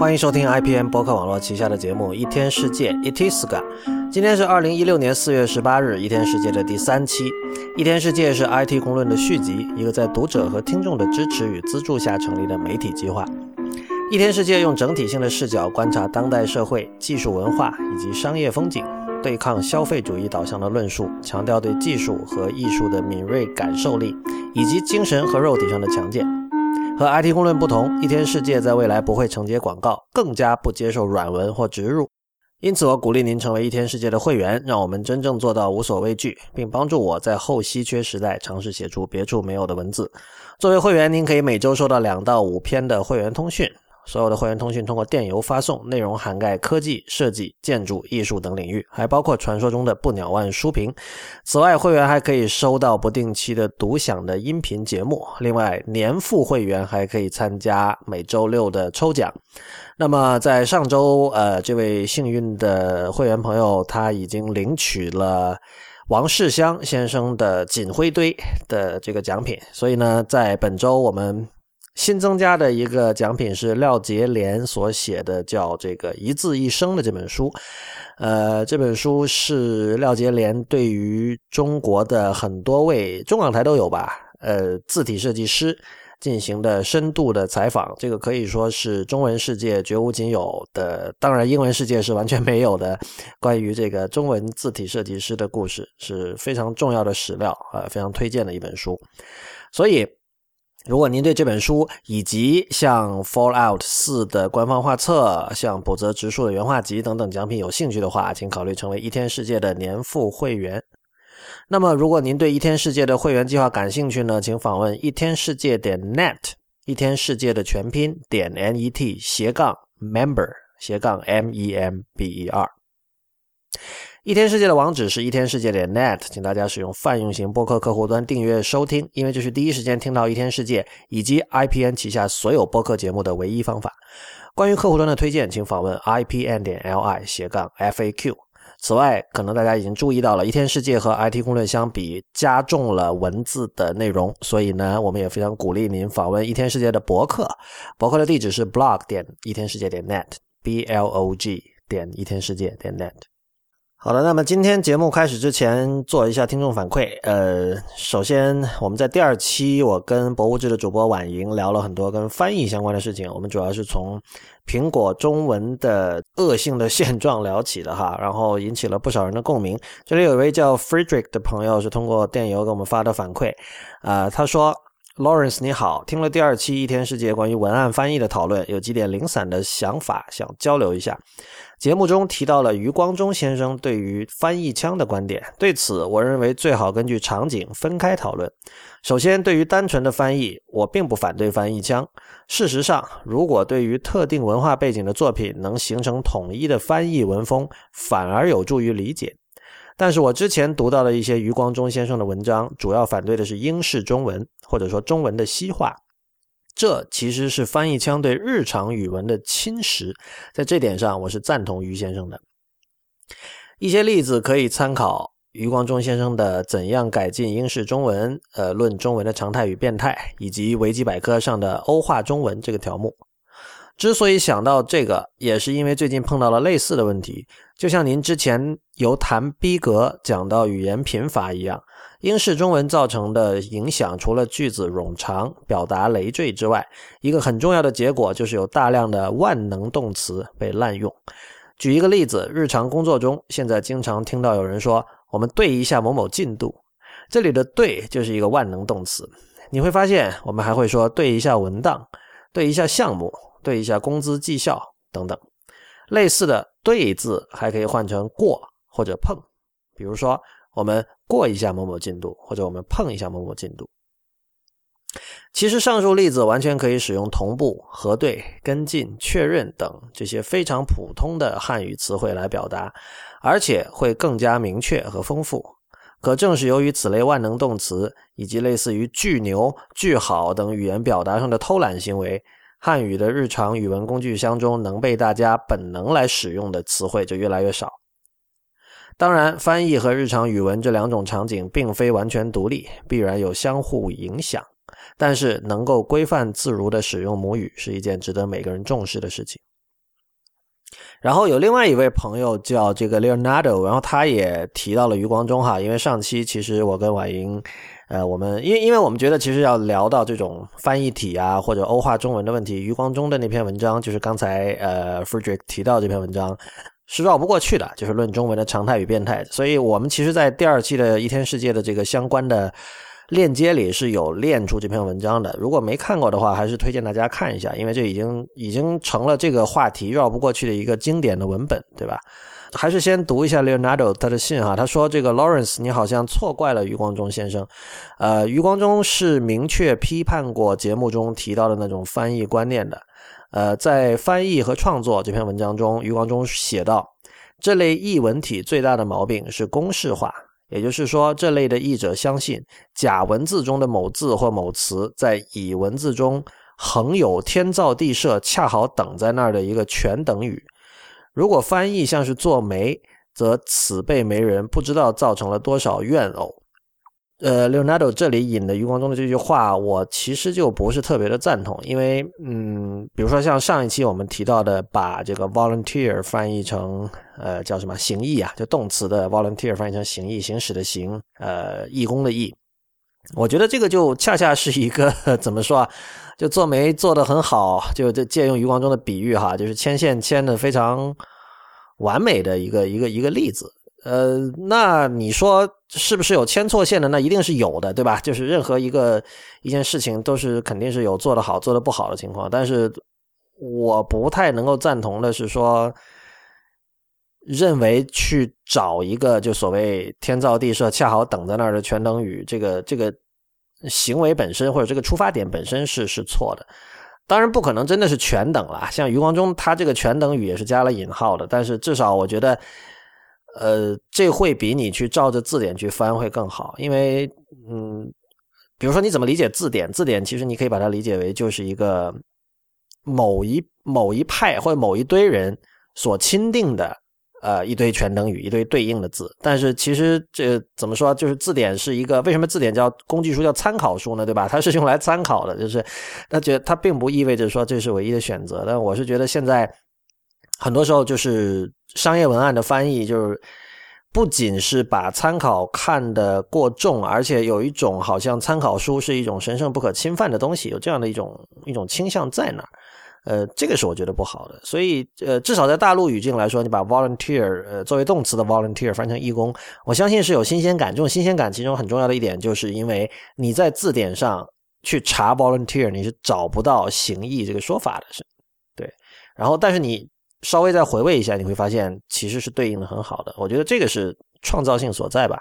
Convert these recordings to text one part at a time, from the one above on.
欢迎收听 IPN 播客网络旗下的节目《一天世界 Itiska》。今天是二零一六年四月十八日，《一天世界》的第三期。《一天世界》是 IT 公论的续集，一个在读者和听众的支持与资助下成立的媒体计划。《一天世界》用整体性的视角观察当代社会、技术文化以及商业风景，对抗消费主义导向的论述，强调对技术和艺术的敏锐感受力，以及精神和肉体上的强健。和 IT 公论不同，一天世界在未来不会承接广告，更加不接受软文或植入。因此，我鼓励您成为一天世界的会员，让我们真正做到无所畏惧，并帮助我在后稀缺时代尝试写出别处没有的文字。作为会员，您可以每周收到两到五篇的会员通讯。所有的会员通讯通过电邮发送，内容涵盖科技、设计、建筑、艺术等领域，还包括传说中的不鸟万书评。此外，会员还可以收到不定期的独享的音频节目。另外，年付会员还可以参加每周六的抽奖。那么，在上周，呃，这位幸运的会员朋友他已经领取了王世襄先生的锦灰堆的这个奖品。所以呢，在本周我们。新增加的一个奖品是廖杰廉所写的叫《这个一字一生》的这本书，呃，这本书是廖杰廉对于中国的很多位中港台都有吧，呃，字体设计师进行的深度的采访，这个可以说是中文世界绝无仅有的，当然英文世界是完全没有的，关于这个中文字体设计师的故事是非常重要的史料啊，非常推荐的一本书，所以。如果您对这本书以及像《Fallout 四》的官方画册、像补泽直树的原画集等等奖品有兴趣的话，请考虑成为一天世界的年付会员。那么，如果您对一天世界的会员计划感兴趣呢？请访问一天世界点 net，一天世界的全拼点 net 斜杠 member 斜杠 m e m b e r。一天世界的网址是一天世界点 net，请大家使用泛用型播客客户端订阅收听，因为这是第一时间听到一天世界以及 IPN 旗下所有播客节目的唯一方法。关于客户端的推荐，请访问 IPN 点 li 斜杠 FAQ。此外，可能大家已经注意到了，一天世界和 IT 攻略相比加重了文字的内容，所以呢，我们也非常鼓励您访问一天世界的博客。博客的地址是 blog 点一天世界点 net，b l o g 点一天世界点 net。好的，那么今天节目开始之前做一下听众反馈。呃，首先我们在第二期，我跟博物志的主播婉莹聊了很多跟翻译相关的事情。我们主要是从苹果中文的恶性的现状聊起的哈，然后引起了不少人的共鸣。这里有一位叫 Frederick 的朋友是通过电邮给我们发的反馈，啊，他说：“Lawrence 你好，听了第二期一天世界关于文案翻译的讨论，有几点零散的想法想交流一下。”节目中提到了余光中先生对于翻译腔的观点，对此，我认为最好根据场景分开讨论。首先，对于单纯的翻译，我并不反对翻译腔。事实上，如果对于特定文化背景的作品能形成统一的翻译文风，反而有助于理解。但是我之前读到的一些余光中先生的文章，主要反对的是英式中文，或者说中文的西化。这其实是翻译腔对日常语文的侵蚀，在这点上我是赞同于先生的。一些例子可以参考余光中先生的《怎样改进英式中文》呃，论中文的常态与变态，以及维基百科上的欧化中文这个条目。之所以想到这个，也是因为最近碰到了类似的问题，就像您之前由谈逼格讲到语言贫乏一样。英式中文造成的影响，除了句子冗长、表达累赘之外，一个很重要的结果就是有大量的万能动词被滥用。举一个例子，日常工作中，现在经常听到有人说：“我们对一下某某进度。”这里的“对”就是一个万能动词。你会发现，我们还会说“对一下文档”、“对一下项目”、“对一下工资绩效”等等。类似的“对”字还可以换成“过”或者“碰”，比如说。我们过一下某某进度，或者我们碰一下某某进度。其实上述例子完全可以使用同步、核对、跟进、确认等这些非常普通的汉语词汇来表达，而且会更加明确和丰富。可正是由于此类万能动词以及类似于巨牛、巨好等语言表达上的偷懒行为，汉语的日常语文工具箱中能被大家本能来使用的词汇就越来越少。当然，翻译和日常语文这两种场景并非完全独立，必然有相互影响。但是，能够规范自如地使用母语是一件值得每个人重视的事情。然后有另外一位朋友叫这个 Leonardo，然后他也提到了余光中哈，因为上期其实我跟婉莹，呃，我们因为因为我们觉得其实要聊到这种翻译体啊或者欧化中文的问题，余光中的那篇文章就是刚才呃 Frederick 提到这篇文章是绕不过去的，就是论中文的常态与变态，所以我们其实在第二期的一天世界的这个相关的。链接里是有链出这篇文章的，如果没看过的话，还是推荐大家看一下，因为这已经已经成了这个话题绕不过去的一个经典的文本，对吧？还是先读一下 Leonardo 他的信哈，他说：“这个 Lawrence，你好像错怪了余光中先生。呃，余光中是明确批判过节目中提到的那种翻译观念的。呃，在翻译和创作这篇文章中，余光中写道，这类译文体最大的毛病是公式化。”也就是说，这类的译者相信假文字中的某字或某词在乙文字中横有天造地设，恰好等在那儿的一个全等语。如果翻译像是做媒，则此辈媒人不知道造成了多少怨偶。呃，Leonardo 这里引的余光中的这句话，我其实就不是特别的赞同，因为，嗯，比如说像上一期我们提到的，把这个 volunteer 翻译成呃叫什么行义啊，就动词的 volunteer 翻译成行义，行使的行，呃，义工的义，我觉得这个就恰恰是一个 怎么说啊，就做媒做的很好，就这借用余光中的比喻哈，就是牵线牵的非常完美的一个一个一个例子。呃，那你说是不是有牵错线的？那一定是有的，对吧？就是任何一个一件事情都是肯定是有做得好、做得不好的情况。但是我不太能够赞同的是说，认为去找一个就所谓天造地设、恰好等在那儿的全等语，这个这个行为本身或者这个出发点本身是是错的。当然不可能真的是全等了，像余光中他这个全等语也是加了引号的，但是至少我觉得。呃，这会比你去照着字典去翻会更好，因为，嗯，比如说你怎么理解字典？字典其实你可以把它理解为就是一个某一某一派或者某一堆人所钦定的，呃，一堆全等语，一堆对应的字。但是其实这怎么说？就是字典是一个为什么字典叫工具书叫参考书呢？对吧？它是用来参考的，就是它觉得它并不意味着说这是唯一的选择。但我是觉得现在。很多时候就是商业文案的翻译，就是不仅是把参考看得过重，而且有一种好像参考书是一种神圣不可侵犯的东西，有这样的一种一种倾向在那儿。呃，这个是我觉得不好的。所以，呃，至少在大陆语境来说，你把 volunteer 呃作为动词的 volunteer 翻成义工，我相信是有新鲜感。这种新鲜感其中很重要的一点，就是因为你在字典上去查 volunteer，你是找不到行义这个说法的，是对。然后，但是你。稍微再回味一下，你会发现其实是对应的很好的。我觉得这个是创造性所在吧。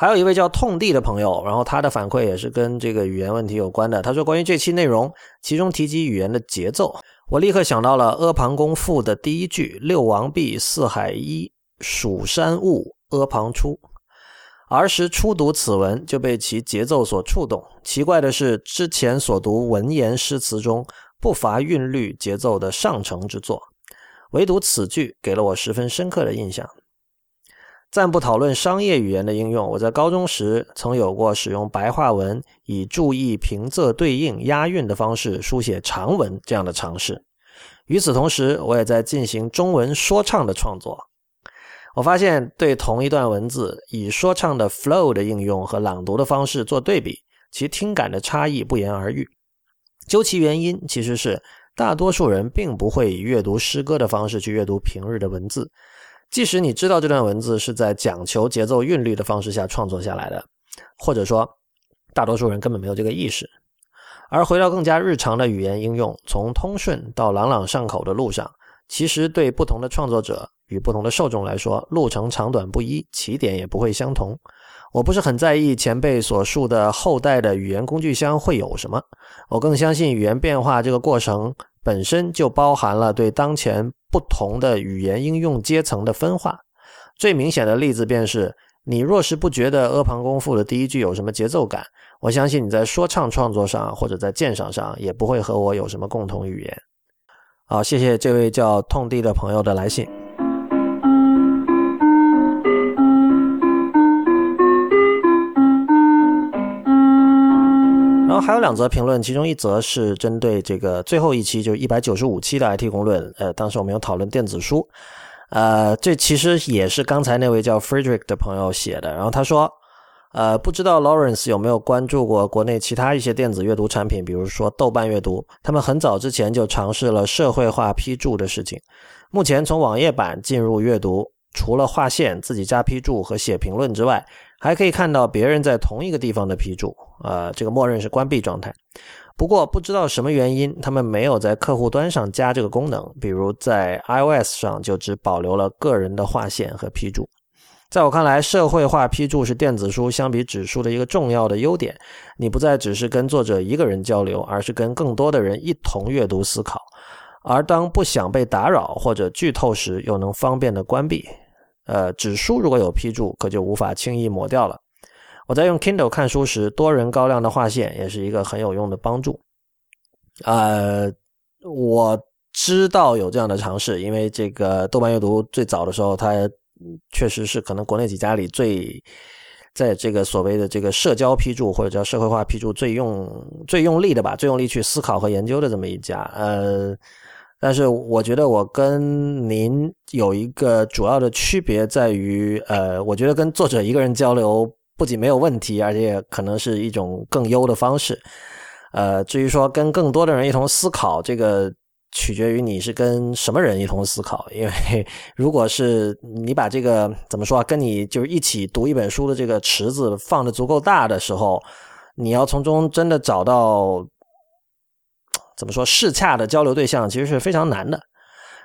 还有一位叫痛地的朋友，然后他的反馈也是跟这个语言问题有关的。他说关于这期内容，其中提及语言的节奏，我立刻想到了《阿房宫赋》的第一句“六王毕，四海一，蜀山兀，阿房出”。儿时初读此文，就被其节奏所触动。奇怪的是，之前所读文言诗词中。不乏韵律节奏的上乘之作，唯独此句给了我十分深刻的印象。暂不讨论商业语言的应用，我在高中时曾有过使用白话文以注意平仄对应、押韵的方式书写长文这样的尝试。与此同时，我也在进行中文说唱的创作。我发现，对同一段文字以说唱的 flow 的应用和朗读的方式做对比，其听感的差异不言而喻。究其原因，其实是大多数人并不会以阅读诗歌的方式去阅读平日的文字，即使你知道这段文字是在讲求节奏韵律的方式下创作下来的，或者说，大多数人根本没有这个意识。而回到更加日常的语言应用，从通顺到朗朗上口的路上，其实对不同的创作者与不同的受众来说，路程长短不一，起点也不会相同。我不是很在意前辈所述的后代的语言工具箱会有什么，我更相信语言变化这个过程本身就包含了对当前不同的语言应用阶层的分化。最明显的例子便是，你若是不觉得《阿房宫赋》的第一句有什么节奏感，我相信你在说唱创作上或者在鉴赏上也不会和我有什么共同语言。好，谢谢这位叫痛地的朋友的来信。还有两则评论，其中一则是针对这个最后一期，就是一百九十五期的 IT 公论。呃，当时我们有讨论电子书，呃，这其实也是刚才那位叫 Frederick 的朋友写的。然后他说，呃，不知道 Lawrence 有没有关注过国内其他一些电子阅读产品，比如说豆瓣阅读，他们很早之前就尝试了社会化批注的事情。目前从网页版进入阅读，除了划线、自己加批注和写评论之外，还可以看到别人在同一个地方的批注。呃，这个默认是关闭状态。不过不知道什么原因，他们没有在客户端上加这个功能。比如在 iOS 上就只保留了个人的划线和批注。在我看来，社会化批注是电子书相比纸书的一个重要的优点。你不再只是跟作者一个人交流，而是跟更多的人一同阅读思考。而当不想被打扰或者剧透时，又能方便的关闭。呃，纸书如果有批注，可就无法轻易抹掉了。我在用 Kindle 看书时，多人高亮的划线也是一个很有用的帮助。呃，我知道有这样的尝试，因为这个豆瓣阅读最早的时候，它确实是可能国内几家里最在这个所谓的这个社交批注或者叫社会化批注最用最用力的吧，最用力去思考和研究的这么一家。呃。但是我觉得我跟您有一个主要的区别在于，呃，我觉得跟作者一个人交流不仅没有问题，而且可能是一种更优的方式。呃，至于说跟更多的人一同思考，这个取决于你是跟什么人一同思考。因为如果是你把这个怎么说啊，跟你就是一起读一本书的这个池子放的足够大的时候，你要从中真的找到。怎么说？适洽的交流对象其实是非常难的。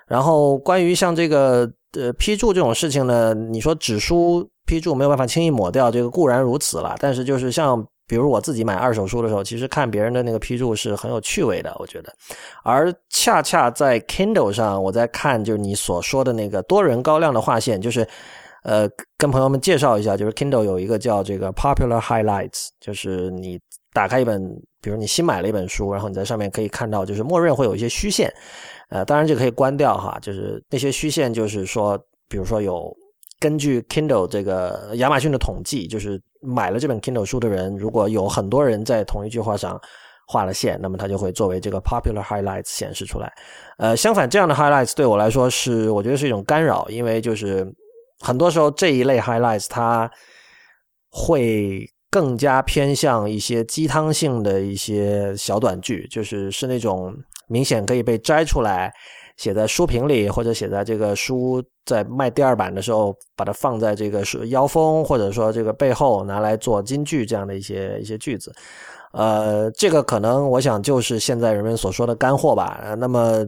然后，关于像这个呃批注这种事情呢，你说纸书批注没有办法轻易抹掉，这个固然如此了。但是，就是像比如我自己买二手书的时候，其实看别人的那个批注是很有趣味的，我觉得。而恰恰在 Kindle 上，我在看就是你所说的那个多人高亮的划线，就是呃跟朋友们介绍一下，就是 Kindle 有一个叫这个 Popular Highlights，就是你。打开一本，比如你新买了一本书，然后你在上面可以看到，就是默认会有一些虚线，呃，当然这可以关掉哈，就是那些虚线，就是说，比如说有根据 Kindle 这个亚马逊的统计，就是买了这本 Kindle 书的人，如果有很多人在同一句话上画了线，那么它就会作为这个 popular highlights 显示出来。呃，相反，这样的 highlights 对我来说是，我觉得是一种干扰，因为就是很多时候这一类 highlights 它会。更加偏向一些鸡汤性的一些小短句，就是是那种明显可以被摘出来写在书评里，或者写在这个书在卖第二版的时候，把它放在这个书腰封，或者说这个背后拿来做金句这样的一些一些句子。呃，这个可能我想就是现在人们所说的干货吧。那么，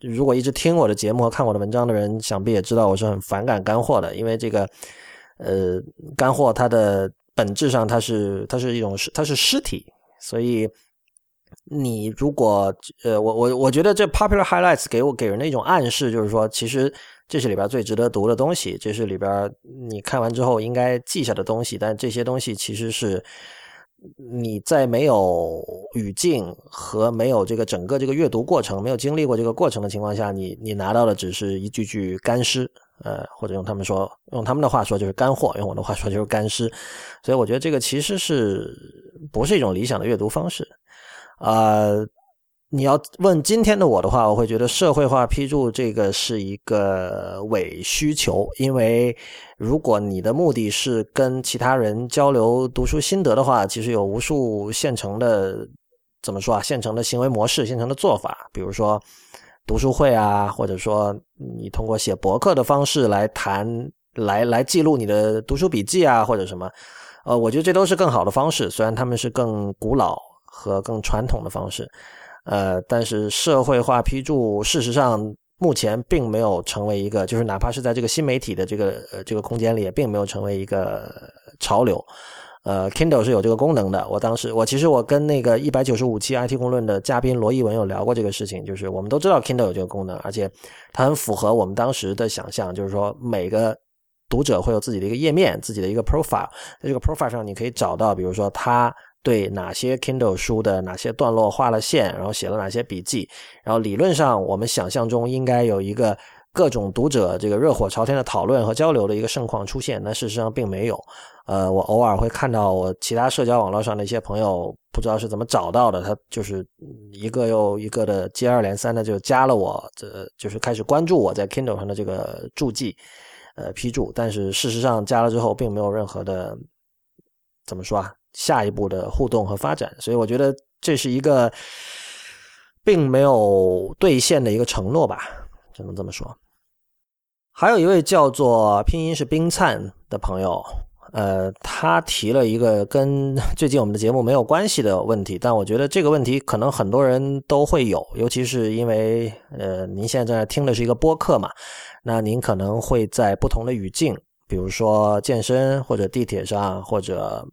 如果一直听我的节目和看我的文章的人，想必也知道我是很反感干货的，因为这个呃干货它的。本质上，它是它是一种它是尸体，所以你如果呃，我我我觉得这 popular highlights 给我给人的一种暗示，就是说，其实这是里边最值得读的东西，这是里边你看完之后应该记下的东西，但这些东西其实是你在没有语境和没有这个整个这个阅读过程，没有经历过这个过程的情况下，你你拿到的只是一句句干尸。呃，或者用他们说，用他们的话说就是干货，用我的话说就是干尸，所以我觉得这个其实是不是一种理想的阅读方式啊？你要问今天的我的话，我会觉得社会化批注这个是一个伪需求，因为如果你的目的是跟其他人交流读书心得的话，其实有无数现成的怎么说啊？现成的行为模式、现成的做法，比如说。读书会啊，或者说你通过写博客的方式来谈，来来记录你的读书笔记啊，或者什么，呃，我觉得这都是更好的方式。虽然他们是更古老和更传统的方式，呃，但是社会化批注事实上目前并没有成为一个，就是哪怕是在这个新媒体的这个呃这个空间里，也并没有成为一个潮流。呃，Kindle 是有这个功能的。我当时，我其实我跟那个一百九十五期 IT 公论的嘉宾罗一文有聊过这个事情，就是我们都知道 Kindle 有这个功能，而且它很符合我们当时的想象，就是说每个读者会有自己的一个页面，自己的一个 profile，在这个 profile 上你可以找到，比如说他对哪些 Kindle 书的哪些段落画了线，然后写了哪些笔记，然后理论上我们想象中应该有一个。各种读者这个热火朝天的讨论和交流的一个盛况出现，那事实上并没有。呃，我偶尔会看到我其他社交网络上的一些朋友，不知道是怎么找到的，他就是一个又一个的接二连三的就加了我，这就是开始关注我在 Kindle 上的这个注记，呃批注。但是事实上加了之后，并没有任何的怎么说啊，下一步的互动和发展。所以我觉得这是一个并没有兑现的一个承诺吧，只能这么说。还有一位叫做拼音是冰灿的朋友，呃，他提了一个跟 最近我们的节目没有关系的问题，但我觉得这个问题可能很多人都会有，尤其是因为呃，您现在正在听的是一个播客嘛，那您可能会在不同的语境，比如说健身或者地铁上或者。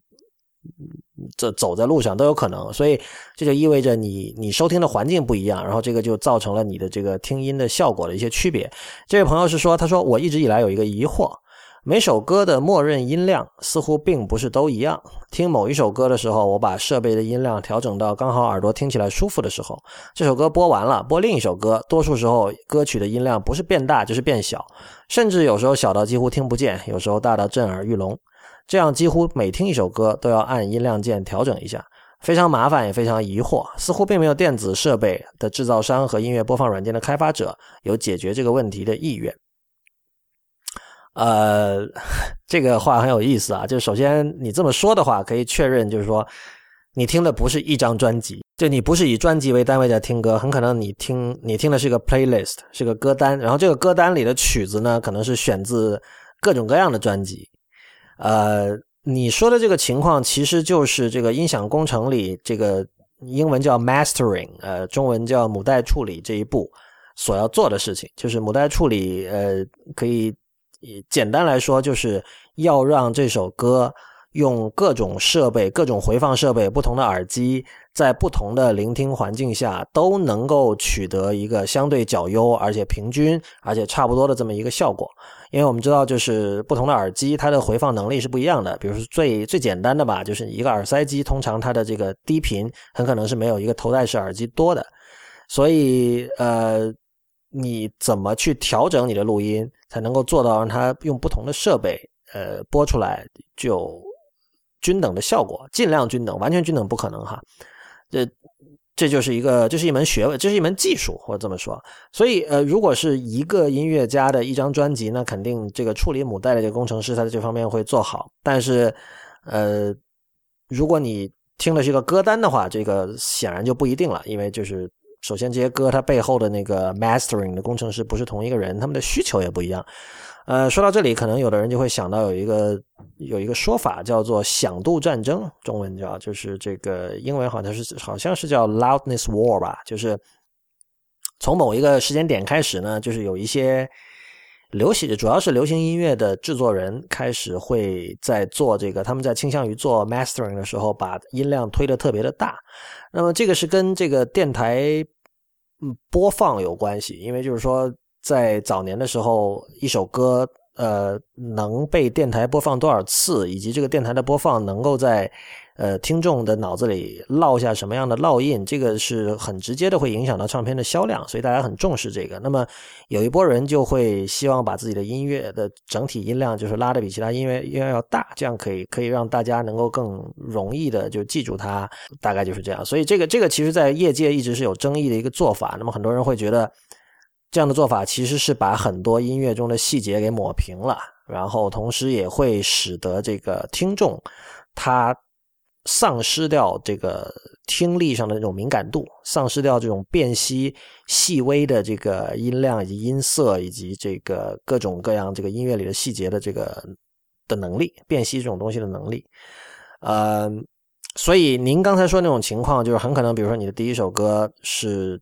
这走在路上都有可能，所以这就意味着你你收听的环境不一样，然后这个就造成了你的这个听音的效果的一些区别。这位朋友是说，他说我一直以来有一个疑惑，每首歌的默认音量似乎并不是都一样。听某一首歌的时候，我把设备的音量调整到刚好耳朵听起来舒服的时候，这首歌播完了，播另一首歌，多数时候歌曲的音量不是变大就是变小，甚至有时候小到几乎听不见，有时候大到震耳欲聋。这样几乎每听一首歌都要按音量键调整一下，非常麻烦也非常疑惑。似乎并没有电子设备的制造商和音乐播放软件的开发者有解决这个问题的意愿。呃，这个话很有意思啊。就首先你这么说的话，可以确认，就是说你听的不是一张专辑，就你不是以专辑为单位在听歌，很可能你听你听的是个 playlist，是个歌单。然后这个歌单里的曲子呢，可能是选自各种各样的专辑。呃，你说的这个情况其实就是这个音响工程里这个英文叫 mastering，呃，中文叫母带处理这一步所要做的事情，就是母带处理，呃，可以简单来说，就是要让这首歌用各种设备、各种回放设备、不同的耳机，在不同的聆听环境下都能够取得一个相对较优、而且平均、而且差不多的这么一个效果。因为我们知道，就是不同的耳机，它的回放能力是不一样的。比如说最最简单的吧，就是一个耳塞机，通常它的这个低频很可能是没有一个头戴式耳机多的。所以，呃，你怎么去调整你的录音，才能够做到让它用不同的设备，呃，播出来就均等的效果？尽量均等，完全均等不可能哈。这。这就是一个，这是一门学问，这是一门技术，或者这么说。所以，呃，如果是一个音乐家的一张专辑，那肯定这个处理母带的这个工程师，他在这方面会做好。但是，呃，如果你听的是一个歌单的话，这个显然就不一定了，因为就是首先这些歌它背后的那个 mastering 的工程师不是同一个人，他们的需求也不一样。呃，说到这里，可能有的人就会想到有一个有一个说法叫做“响度战争”，中文叫就是这个英文好像是好像是叫 “loudness war” 吧，就是从某一个时间点开始呢，就是有一些流行，主要是流行音乐的制作人开始会在做这个，他们在倾向于做 mastering 的时候，把音量推的特别的大。那么这个是跟这个电台播放有关系，因为就是说。在早年的时候，一首歌，呃，能被电台播放多少次，以及这个电台的播放能够在，呃，听众的脑子里烙下什么样的烙印，这个是很直接的，会影响到唱片的销量，所以大家很重视这个。那么，有一波人就会希望把自己的音乐的整体音量就是拉的比其他音乐音乐要大，这样可以可以让大家能够更容易的就记住它，大概就是这样。所以，这个这个其实在业界一直是有争议的一个做法。那么，很多人会觉得。这样的做法其实是把很多音乐中的细节给抹平了，然后同时也会使得这个听众他丧失掉这个听力上的那种敏感度，丧失掉这种辨析细微的这个音量以及音色以及这个各种各样这个音乐里的细节的这个的能力，辨析这种东西的能力。呃，所以您刚才说那种情况，就是很可能，比如说你的第一首歌是。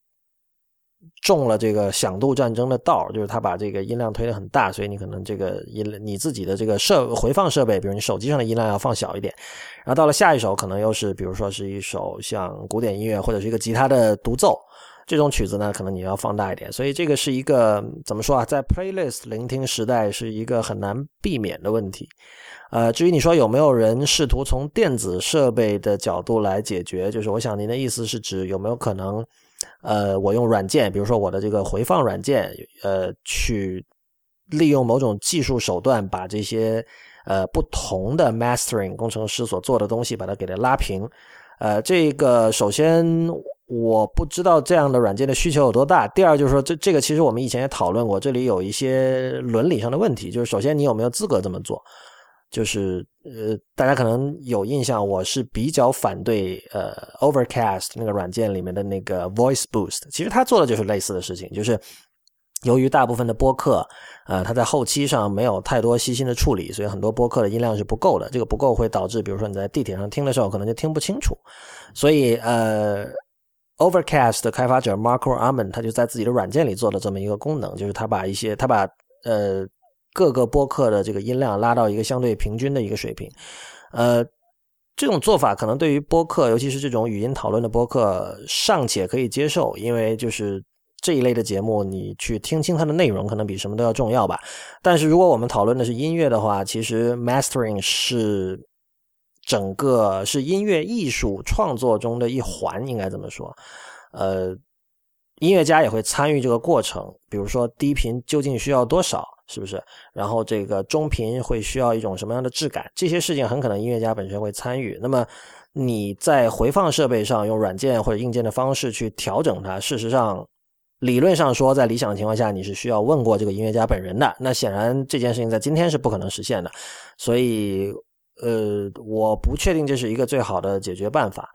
中了这个响度战争的道，就是他把这个音量推得很大，所以你可能这个音你自己的这个设回放设备，比如你手机上的音量要放小一点。然后到了下一首，可能又是比如说是一首像古典音乐或者是一个吉他的独奏这种曲子呢，可能你要放大一点。所以这个是一个怎么说啊，在 playlist 聆听时代是一个很难避免的问题。呃，至于你说有没有人试图从电子设备的角度来解决，就是我想您的意思是指有没有可能。呃，我用软件，比如说我的这个回放软件，呃，去利用某种技术手段，把这些呃不同的 mastering 工程师所做的东西，把它给它拉平。呃，这个首先我不知道这样的软件的需求有多大。第二就是说，这这个其实我们以前也讨论过，这里有一些伦理上的问题。就是首先你有没有资格这么做？就是呃，大家可能有印象，我是比较反对呃 Overcast 那个软件里面的那个 Voice Boost。其实它做的就是类似的事情，就是由于大部分的播客，呃，它在后期上没有太多细心的处理，所以很多播客的音量是不够的。这个不够会导致，比如说你在地铁上听的时候，可能就听不清楚。所以呃，Overcast 的开发者 Marco Arman 他就在自己的软件里做了这么一个功能，就是他把一些他把呃。各个播客的这个音量拉到一个相对平均的一个水平，呃，这种做法可能对于播客，尤其是这种语音讨论的播客尚且可以接受，因为就是这一类的节目，你去听清它的内容，可能比什么都要重要吧。但是如果我们讨论的是音乐的话，其实 mastering 是整个是音乐艺术创作中的一环，应该这么说。呃，音乐家也会参与这个过程，比如说低频究竟需要多少。是不是？然后这个中频会需要一种什么样的质感？这些事情很可能音乐家本身会参与。那么你在回放设备上用软件或者硬件的方式去调整它，事实上理论上说，在理想的情况下，你是需要问过这个音乐家本人的。那显然这件事情在今天是不可能实现的。所以呃，我不确定这是一个最好的解决办法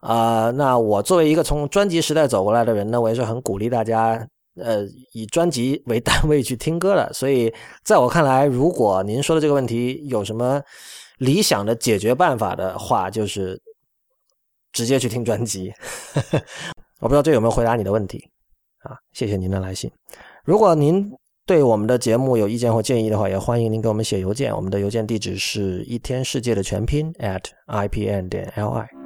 啊。那我作为一个从专辑时代走过来的人呢，我也是很鼓励大家。呃，以专辑为单位去听歌的，所以在我看来，如果您说的这个问题有什么理想的解决办法的话，就是直接去听专辑。我不知道这有没有回答你的问题啊？谢谢您的来信。如果您对我们的节目有意见或建议的话，也欢迎您给我们写邮件。我们的邮件地址是一天世界的全拼 at ipn 点 li。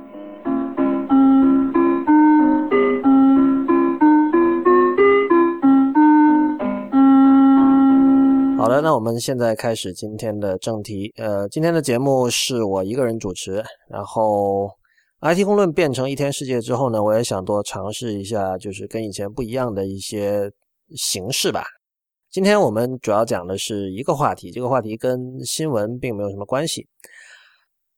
好的，那我们现在开始今天的正题。呃，今天的节目是我一个人主持。然后，IT 公论变成一天世界之后呢，我也想多尝试一下，就是跟以前不一样的一些形式吧。今天我们主要讲的是一个话题，这个话题跟新闻并没有什么关系。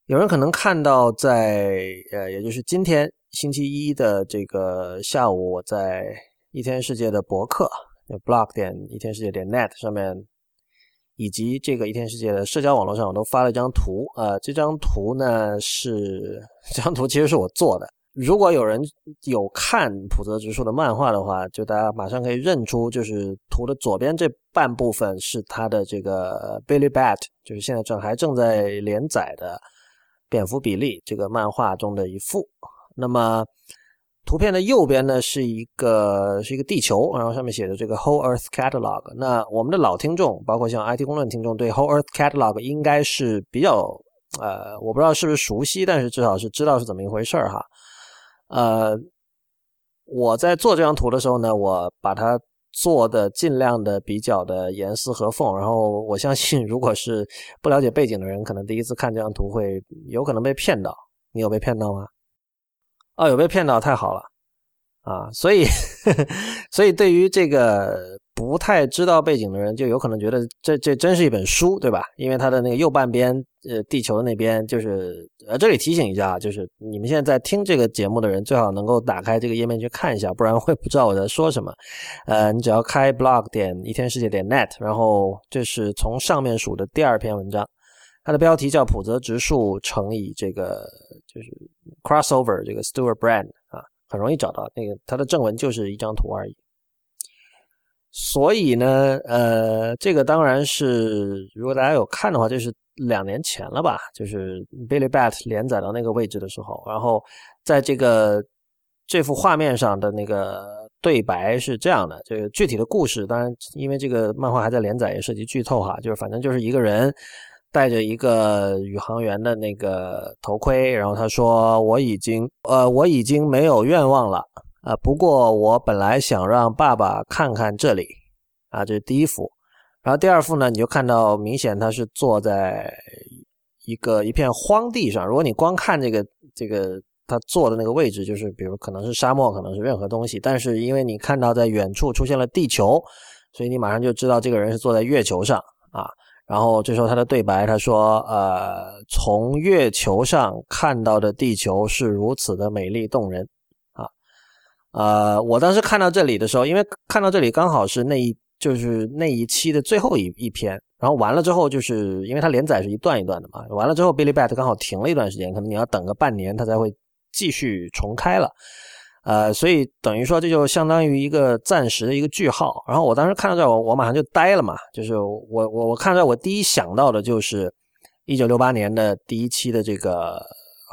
有人可能看到，在呃，也就是今天星期一的这个下午，我在一天世界的博客，blog 点一天世界点 net 上面。以及这个一天世界的社交网络上，我都发了一张图。呃，这张图呢是这张图其实是我做的。如果有人有看浦泽直树的漫画的话，就大家马上可以认出，就是图的左边这半部分是他的这个 Billy Bat，就是现在正还正在连载的蝙蝠比利这个漫画中的一幅。那么。图片的右边呢是一个是一个地球，然后上面写的这个 Whole Earth Catalog。那我们的老听众，包括像 IT 公论听众，对 Whole Earth Catalog 应该是比较呃，我不知道是不是熟悉，但是至少是知道是怎么一回事儿哈。呃，我在做这张图的时候呢，我把它做的尽量的比较的严丝合缝。然后我相信，如果是不了解背景的人，可能第一次看这张图会有可能被骗到。你有被骗到吗？哦，有被骗到，太好了，啊，所以，所以对于这个不太知道背景的人，就有可能觉得这这真是一本书，对吧？因为它的那个右半边，呃，地球的那边，就是呃，这里提醒一下啊，就是你们现在在听这个节目的人，最好能够打开这个页面去看一下，不然会不知道我在说什么。呃，你只要开 blog 点一天世界点 net，然后这是从上面数的第二篇文章，它的标题叫普泽直树乘以这个就是。Crossover 这个 Stewart Brand 啊，很容易找到那个，它的正文就是一张图而已。所以呢，呃，这个当然是如果大家有看的话，这是两年前了吧？就是 Billy Bat 连载到那个位置的时候，然后在这个这幅画面上的那个对白是这样的。这个具体的故事，当然因为这个漫画还在连载，也涉及剧透哈。就是反正就是一个人。戴着一个宇航员的那个头盔，然后他说：“我已经，呃，我已经没有愿望了，啊，不过我本来想让爸爸看看这里，啊，这是第一幅，然后第二幅呢，你就看到明显他是坐在一个一片荒地上。如果你光看这个这个他坐的那个位置，就是比如可能是沙漠，可能是任何东西，但是因为你看到在远处出现了地球，所以你马上就知道这个人是坐在月球上啊。然后这时候他的对白，他说：“呃，从月球上看到的地球是如此的美丽动人啊。”呃，我当时看到这里的时候，因为看到这里刚好是那一就是那一期的最后一一篇。然后完了之后，就是因为它连载是一段一段的嘛，完了之后，Billy Bat 刚好停了一段时间，可能你要等个半年，它才会继续重开了，呃，所以等于说这就相当于一个暂时的一个句号。然后我当时看到这，我我马上就呆了嘛，就是我我我看到我第一想到的就是一九六八年的第一期的这个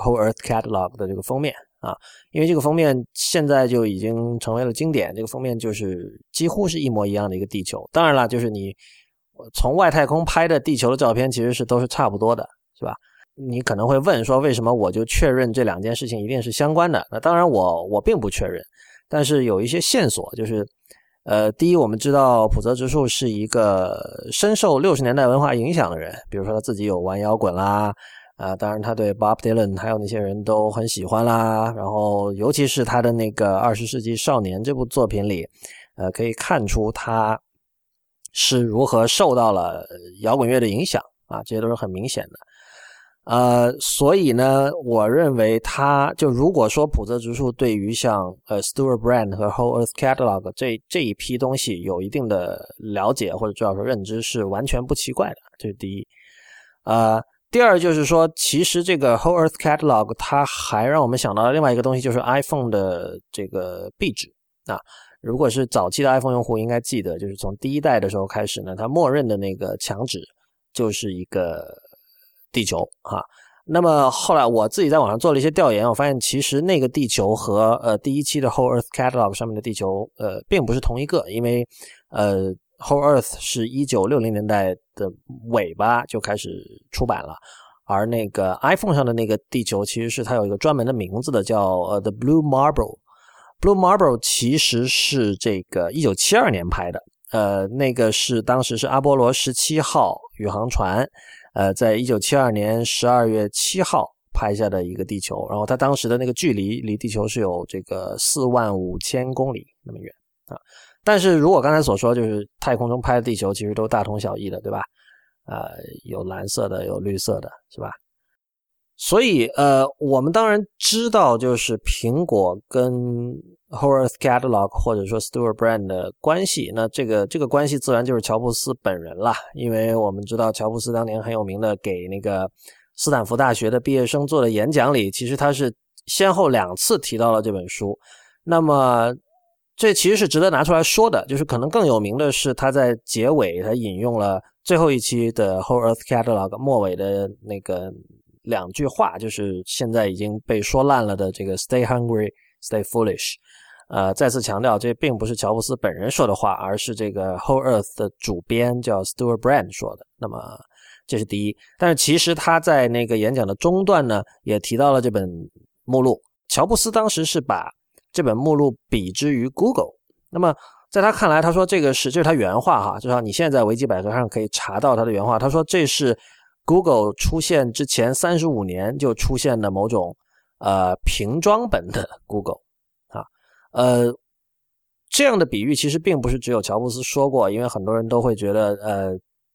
Whole Earth Catalog 的这个封面啊，因为这个封面现在就已经成为了经典，这个封面就是几乎是一模一样的一个地球。当然了，就是你。从外太空拍的地球的照片其实是都是差不多的，是吧？你可能会问说，为什么我就确认这两件事情一定是相关的？那当然，我我并不确认，但是有一些线索，就是，呃，第一，我们知道普泽直树是一个深受六十年代文化影响的人，比如说他自己有玩摇滚啦，啊，当然他对 Bob Dylan 还有那些人都很喜欢啦，然后尤其是他的那个《二十世纪少年》这部作品里，呃，可以看出他。是如何受到了摇滚乐的影响啊？这些都是很明显的。呃，所以呢，我认为他就如果说普泽直树对于像呃 Stuart Brand 和 Whole Earth Catalog 这这一批东西有一定的了解或者至少说认知是完全不奇怪的，这是第一。呃，第二就是说，其实这个 Whole Earth Catalog 它还让我们想到了另外一个东西，就是 iPhone 的这个壁纸啊。如果是早期的 iPhone 用户，应该记得，就是从第一代的时候开始呢，它默认的那个墙纸就是一个地球哈。那么后来我自己在网上做了一些调研，我发现其实那个地球和呃第一期的 Whole Earth Catalog 上面的地球呃并不是同一个，因为呃 Whole Earth 是一九六零年代的尾巴就开始出版了，而那个 iPhone 上的那个地球其实是它有一个专门的名字的，叫呃 The Blue Marble。Blue Marble 其实是这个一九七二年拍的，呃，那个是当时是阿波罗十七号宇航船，呃，在一九七二年十二月七号拍下的一个地球，然后它当时的那个距离离地球是有这个四万五千公里那么远啊。但是如果刚才所说，就是太空中拍的地球其实都大同小异的，对吧？呃，有蓝色的，有绿色的，是吧？所以，呃，我们当然知道，就是苹果跟 Whole Earth Catalog 或者说 Stuart Brand 的关系。那这个这个关系自然就是乔布斯本人了，因为我们知道乔布斯当年很有名的给那个斯坦福大学的毕业生做的演讲里，其实他是先后两次提到了这本书。那么，这其实是值得拿出来说的，就是可能更有名的是他在结尾他引用了最后一期的 Whole Earth Catalog 末尾的那个。两句话就是现在已经被说烂了的这个 “Stay hungry, stay foolish”，呃，再次强调，这并不是乔布斯本人说的话，而是这个 Whole Earth 的主编叫 Stuart Brand 说的。那么这是第一，但是其实他在那个演讲的中段呢，也提到了这本目录。乔布斯当时是把这本目录比之于 Google。那么在他看来，他说这个是，这是他原话哈，至少你现在在维基百科上可以查到他的原话。他说这是。Google 出现之前三十五年就出现的某种呃瓶装本的 Google，呃这样的比喻其实并不是只有乔布斯说过，因为很多人都会觉得呃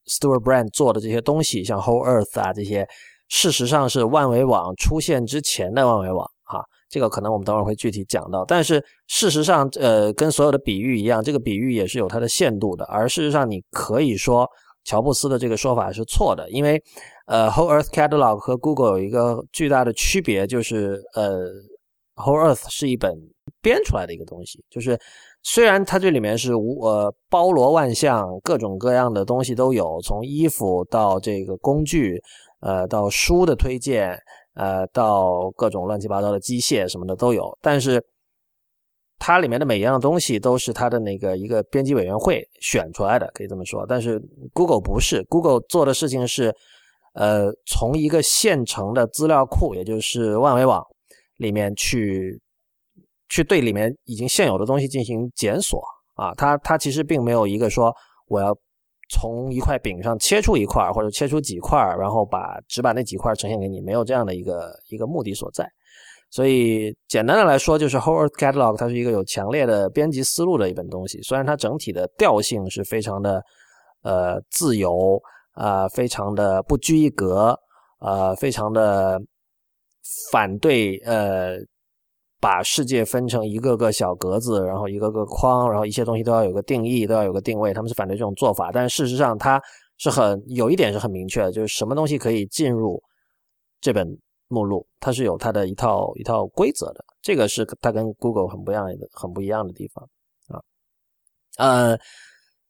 Stuart Brand 做的这些东西，像 Whole Earth 啊这些，事实上是万维网出现之前的万维网哈，这个可能我们等会儿会具体讲到。但是事实上，呃，跟所有的比喻一样，这个比喻也是有它的限度的，而事实上你可以说。乔布斯的这个说法是错的，因为，呃，Whole Earth Catalog 和 Google 有一个巨大的区别，就是呃，Whole Earth 是一本编出来的一个东西，就是虽然它这里面是无呃包罗万象，各种各样的东西都有，从衣服到这个工具，呃，到书的推荐，呃，到各种乱七八糟的机械什么的都有，但是。它里面的每一样东西都是它的那个一个编辑委员会选出来的，可以这么说。但是 Google 不是，Google 做的事情是，呃，从一个现成的资料库，也就是万维网里面去，去对里面已经现有的东西进行检索啊。它它其实并没有一个说我要从一块饼上切出一块或者切出几块，然后把只把那几块呈现给你，没有这样的一个一个目的所在。所以简单的来说，就是 Whole Catalog 它是一个有强烈的编辑思路的一本东西。虽然它整体的调性是非常的呃自由啊，非常的不拘一格，呃，非常的反对呃把世界分成一个个小格子，然后一个个框，然后一切东西都要有个定义，都要有个定位。他们是反对这种做法，但事实上它是很有一点是很明确的，就是什么东西可以进入这本。目录它是有它的一套一套规则的，这个是它跟 Google 很不一样的很不一样的地方啊。呃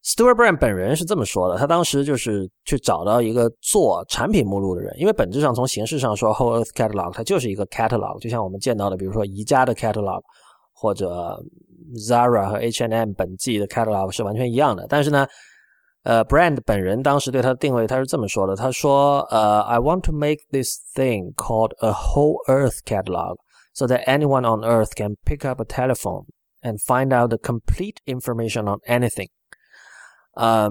，Stuart Brand 本人是这么说的，他当时就是去找到一个做产品目录的人，因为本质上从形式上说，Whole Earth Catalog 它就是一个 catalog，就像我们见到的，比如说宜家的 catalog 或者 Zara 和 H&M 本季的 catalog 是完全一样的，但是呢。呃，Brand 本人当时对他的定位，他是这么说的：“他说，呃，I want to make this thing called a whole Earth catalog, so that anyone on Earth can pick up a telephone and find out the complete information on anything。”嗯，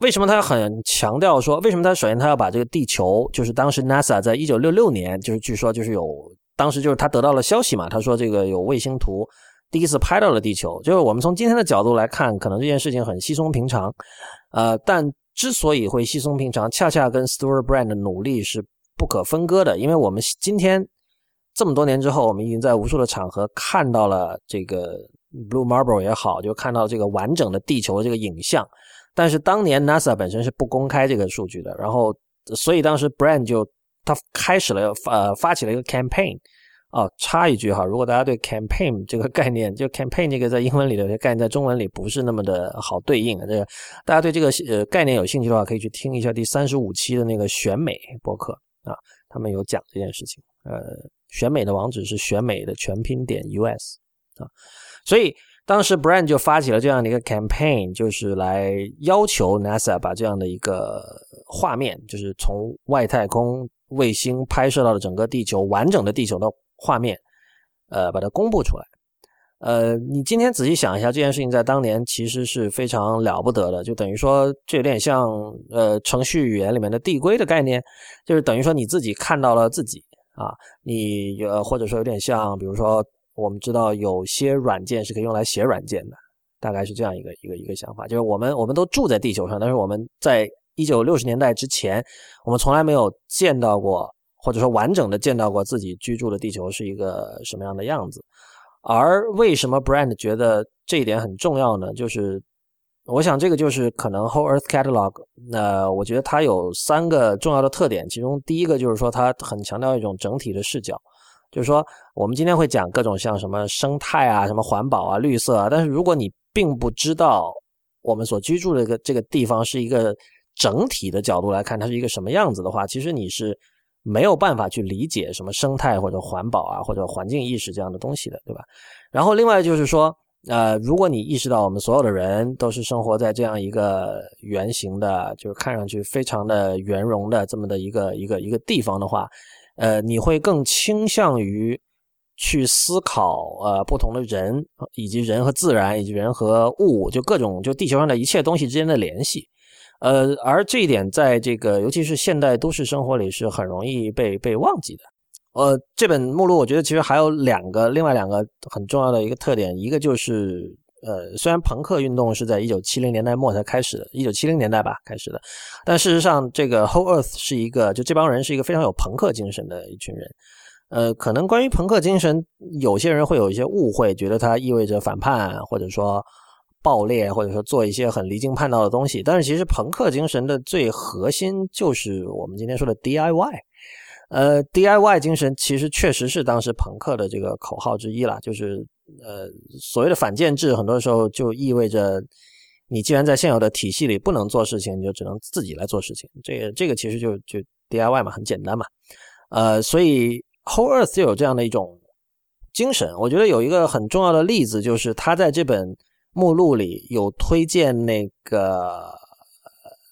为什么他很强调说？为什么他首先他要把这个地球，就是当时 NASA 在一九六六年，就是据说就是有，当时就是他得到了消息嘛，他说这个有卫星图。第一次拍到了地球，就是我们从今天的角度来看，可能这件事情很稀松平常，呃，但之所以会稀松平常，恰恰跟 Stuart Brand 的努力是不可分割的。因为我们今天这么多年之后，我们已经在无数的场合看到了这个 Blue Marble 也好，就看到这个完整的地球的这个影像。但是当年 NASA 本身是不公开这个数据的，然后所以当时 Brand 就他开始了呃发起了一个 campaign。哦，插一句哈，如果大家对 campaign 这个概念，就 campaign 这个在英文里的概念，在中文里不是那么的好对应，这个大家对这个呃概念有兴趣的话，可以去听一下第三十五期的那个选美博客啊，他们有讲这件事情。呃，选美的网址是选美的全拼点 us 啊，所以当时 Brand 就发起了这样的一个 campaign，就是来要求 NASA 把这样的一个画面，就是从外太空卫星拍摄到的整个地球完整的地球的。画面，呃，把它公布出来。呃，你今天仔细想一下，这件事情在当年其实是非常了不得的，就等于说，这有点像呃程序语言里面的递归的概念，就是等于说你自己看到了自己啊，你呃或者说有点像，比如说我们知道有些软件是可以用来写软件的，大概是这样一个一个一个想法，就是我们我们都住在地球上，但是我们在一九六十年代之前，我们从来没有见到过。或者说完整的见到过自己居住的地球是一个什么样的样子，而为什么 Brand 觉得这一点很重要呢？就是我想这个就是可能 Whole Earth Catalog，那我觉得它有三个重要的特点，其中第一个就是说它很强调一种整体的视角，就是说我们今天会讲各种像什么生态啊、什么环保啊、绿色啊，但是如果你并不知道我们所居住的这个这个地方是一个整体的角度来看它是一个什么样子的话，其实你是。没有办法去理解什么生态或者环保啊，或者环境意识这样的东西的，对吧？然后另外就是说，呃，如果你意识到我们所有的人都是生活在这样一个圆形的，就是看上去非常的圆融的这么的一个一个一个地方的话，呃，你会更倾向于去思考呃不同的人以及人和自然以及人和物，就各种就地球上的一切东西之间的联系。呃，而这一点在这个，尤其是现代都市生活里是很容易被被忘记的。呃，这本目录我觉得其实还有两个，另外两个很重要的一个特点，一个就是，呃，虽然朋克运动是在一九七零年代末才开始的，一九七零年代吧开始的，但事实上，这个 Whole Earth 是一个，就这帮人是一个非常有朋克精神的一群人。呃，可能关于朋克精神，有些人会有一些误会，觉得它意味着反叛，或者说。爆裂，或者说做一些很离经叛道的东西，但是其实朋克精神的最核心就是我们今天说的 DIY。呃，DIY 精神其实确实是当时朋克的这个口号之一了，就是呃所谓的反建制，很多时候就意味着你既然在现有的体系里不能做事情，你就只能自己来做事情。这个这个其实就就 DIY 嘛，很简单嘛。呃，所以 Whole Earth 就有这样的一种精神。我觉得有一个很重要的例子，就是他在这本。目录里有推荐那个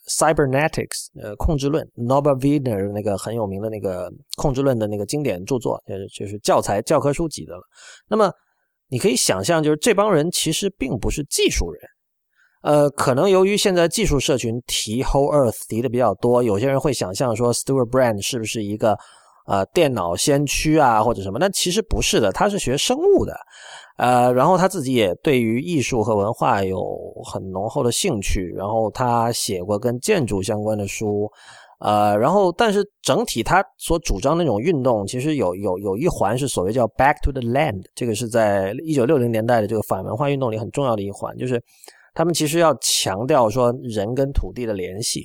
cybernetics 呃控制论 Norbert Wiener 那个很有名的那个控制论的那个经典著作，就是就是教材教科书级的了。那么你可以想象，就是这帮人其实并不是技术人，呃，可能由于现在技术社群提 Whole Earth 提的比较多，有些人会想象说 Stuart Brand 是不是一个呃电脑先驱啊或者什么，但其实不是的，他是学生物的，呃，然后他自己也对于艺术和文化有很浓厚的兴趣，然后他写过跟建筑相关的书。呃，然后，但是整体他所主张那种运动，其实有有有一环是所谓叫 “back to the land”，这个是在一九六零年代的这个反文化运动里很重要的一环，就是他们其实要强调说人跟土地的联系。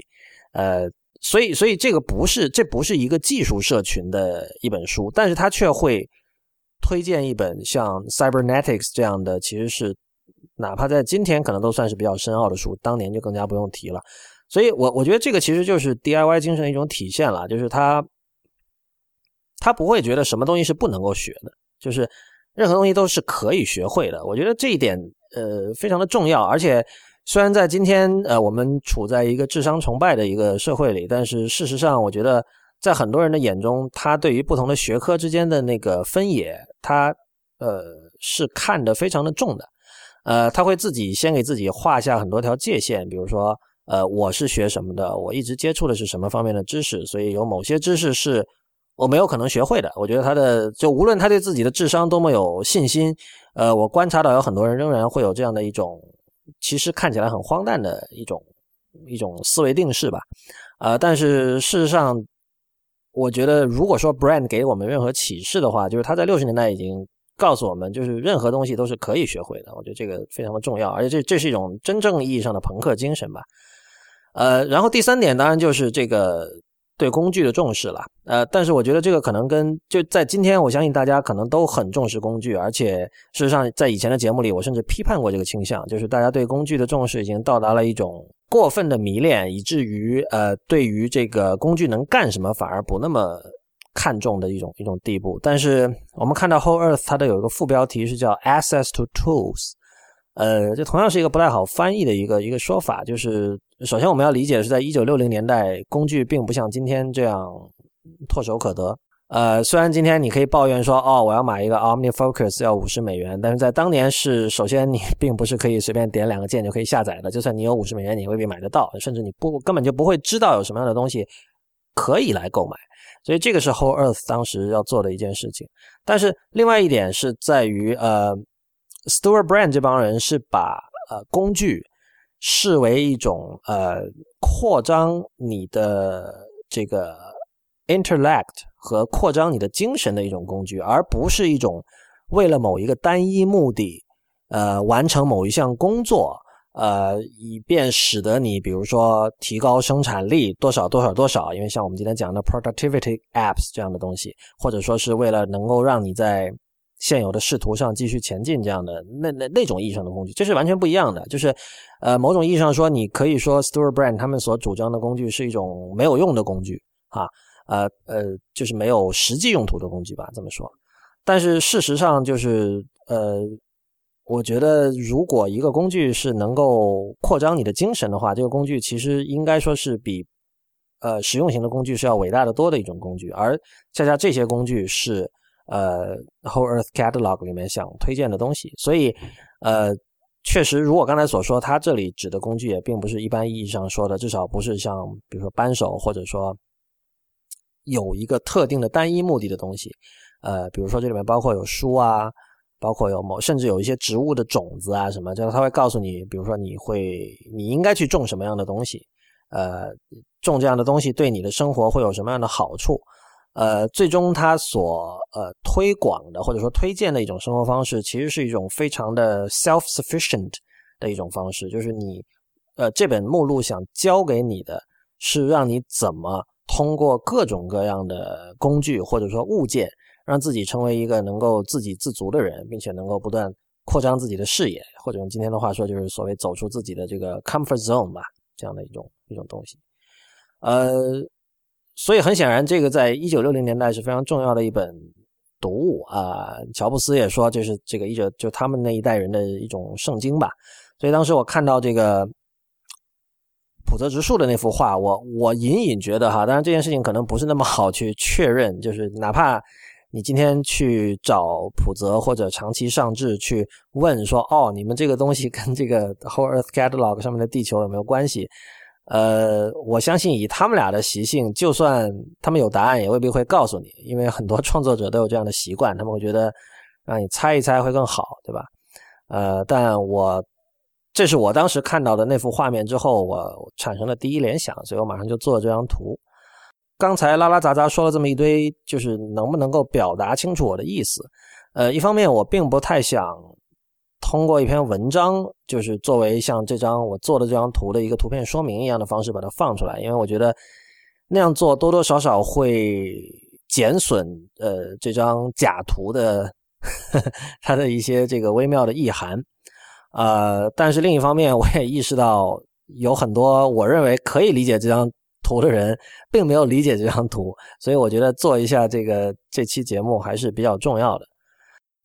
呃，所以，所以这个不是这不是一个技术社群的一本书，但是他却会推荐一本像《Cybernetics》这样的，其实是哪怕在今天可能都算是比较深奥的书，当年就更加不用提了。所以，我我觉得这个其实就是 DIY 精神的一种体现了，就是他他不会觉得什么东西是不能够学的，就是任何东西都是可以学会的。我觉得这一点呃非常的重要。而且，虽然在今天呃我们处在一个智商崇拜的一个社会里，但是事实上，我觉得在很多人的眼中，他对于不同的学科之间的那个分野，他呃是看得非常的重的。呃，他会自己先给自己画下很多条界限，比如说。呃，我是学什么的？我一直接触的是什么方面的知识？所以有某些知识是我没有可能学会的。我觉得他的就无论他对自己的智商多么有信心，呃，我观察到有很多人仍然会有这样的一种其实看起来很荒诞的一种一种思维定式吧。呃，但是事实上，我觉得如果说 Brand 给我们任何启示的话，就是他在六十年代已经告诉我们，就是任何东西都是可以学会的。我觉得这个非常的重要，而且这这是一种真正意义上的朋克精神吧。呃，然后第三点当然就是这个对工具的重视了。呃，但是我觉得这个可能跟就在今天，我相信大家可能都很重视工具，而且事实上在以前的节目里，我甚至批判过这个倾向，就是大家对工具的重视已经到达了一种过分的迷恋，以至于呃，对于这个工具能干什么反而不那么看重的一种一种地步。但是我们看到 Whole Earth 它的有一个副标题是叫 Access to Tools。呃，这同样是一个不太好翻译的一个一个说法。就是首先我们要理解的是，在一九六零年代，工具并不像今天这样唾手可得。呃，虽然今天你可以抱怨说，哦，我要买一个 OmniFocus 要五十美元，但是在当年是，首先你并不是可以随便点两个键就可以下载的。就算你有五十美元，你未必买得到，甚至你不根本就不会知道有什么样的东西可以来购买。所以这个是 Whole Earth 当时要做的一件事情。但是另外一点是在于，呃。Store Brand 这帮人是把呃工具视为一种呃扩张你的这个 intellect 和扩张你的精神的一种工具，而不是一种为了某一个单一目的呃完成某一项工作呃以便使得你比如说提高生产力多少多少多少，因为像我们今天讲的 productivity apps 这样的东西，或者说是为了能够让你在现有的仕途上继续前进，这样的那那那种意义上的工具，这是完全不一样的。就是，呃，某种意义上说，你可以说 Store Brand 他们所主张的工具是一种没有用的工具，啊，呃呃，就是没有实际用途的工具吧，这么说。但是事实上，就是呃，我觉得如果一个工具是能够扩张你的精神的话，这个工具其实应该说是比呃实用型的工具是要伟大的多的一种工具，而恰恰这些工具是。呃，Whole Earth Catalog 里面想推荐的东西，所以，呃，确实，如我刚才所说，它这里指的工具也并不是一般意义上说的，至少不是像比如说扳手，或者说有一个特定的单一目的的东西。呃，比如说这里面包括有书啊，包括有某，甚至有一些植物的种子啊什么，就是它会告诉你，比如说你会你应该去种什么样的东西，呃，种这样的东西对你的生活会有什么样的好处。呃，最终他所呃推广的或者说推荐的一种生活方式，其实是一种非常的 self-sufficient 的一种方式，就是你呃这本目录想教给你的是让你怎么通过各种各样的工具或者说物件，让自己成为一个能够自给自足的人，并且能够不断扩张自己的视野，或者用今天的话说，就是所谓走出自己的这个 comfort zone 吧，这样的一种一种东西，呃。所以很显然，这个在一九六零年代是非常重要的一本读物啊。乔布斯也说，这是这个一九就他们那一代人的一种圣经吧。所以当时我看到这个普泽直树的那幅画，我我隐隐觉得哈，当然这件事情可能不是那么好去确认，就是哪怕你今天去找普泽或者长期上志去问说，哦，你们这个东西跟这个 Whole Earth Catalog 上面的地球有没有关系？呃，我相信以他们俩的习性，就算他们有答案，也未必会告诉你，因为很多创作者都有这样的习惯，他们会觉得让你猜一猜会更好，对吧？呃，但我这是我当时看到的那幅画面之后，我产生的第一联想，所以我马上就做了这张图。刚才拉拉杂杂说了这么一堆，就是能不能够表达清楚我的意思？呃，一方面我并不太想通过一篇文章，就是作为像这张我做的这张图的一个图片说明一样的方式把它放出来，因为我觉得那样做多多少少会减损呃这张假图的 它的一些这个微妙的意涵。呃，但是另一方面，我也意识到有很多我认为可以理解这张。图的人并没有理解这张图，所以我觉得做一下这个这期节目还是比较重要的。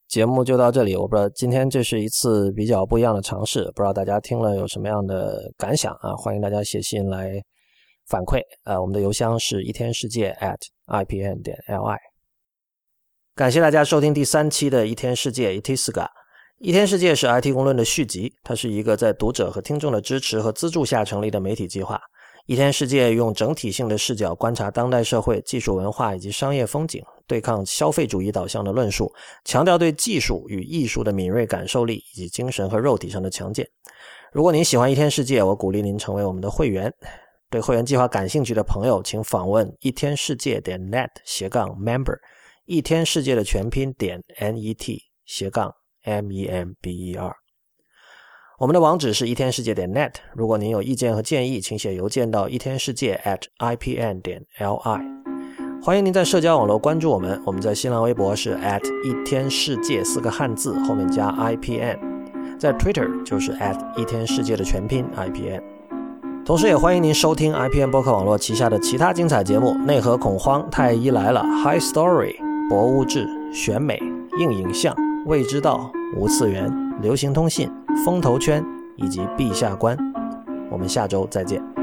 节目就到这里，我不知道今天这是一次比较不一样的尝试，不知道大家听了有什么样的感想啊？欢迎大家写信来反馈。呃，我们的邮箱是一天世界 at ipn 点 li。感谢大家收听第三期的一天世界，it is GA。一天世界是 IT 公论的续集，它是一个在读者和听众的支持和资助下成立的媒体计划。一天世界用整体性的视角观察当代社会、技术文化以及商业风景，对抗消费主义导向的论述，强调对技术与艺术的敏锐感受力以及精神和肉体上的强健。如果您喜欢一天世界，我鼓励您成为我们的会员。对会员计划感兴趣的朋友，请访问一天世界点 net 斜杠 member，一天世界的全拼点 net 斜杠 member。我们的网址是一天世界点 net。如果您有意见和建议，请写邮件到一天世界 at ipn 点 li。欢迎您在社交网络关注我们。我们在新浪微博是 at 一天世界四个汉字后面加 ipn，在 Twitter 就是 at 一天世界的全拼 ipn。同时也欢迎您收听 IPN 播客网络旗下的其他精彩节目：内核恐慌、太医来了、High Story、博物志、选美、硬影像、未知道、无次元。流行通信、风投圈以及陛下观，我们下周再见。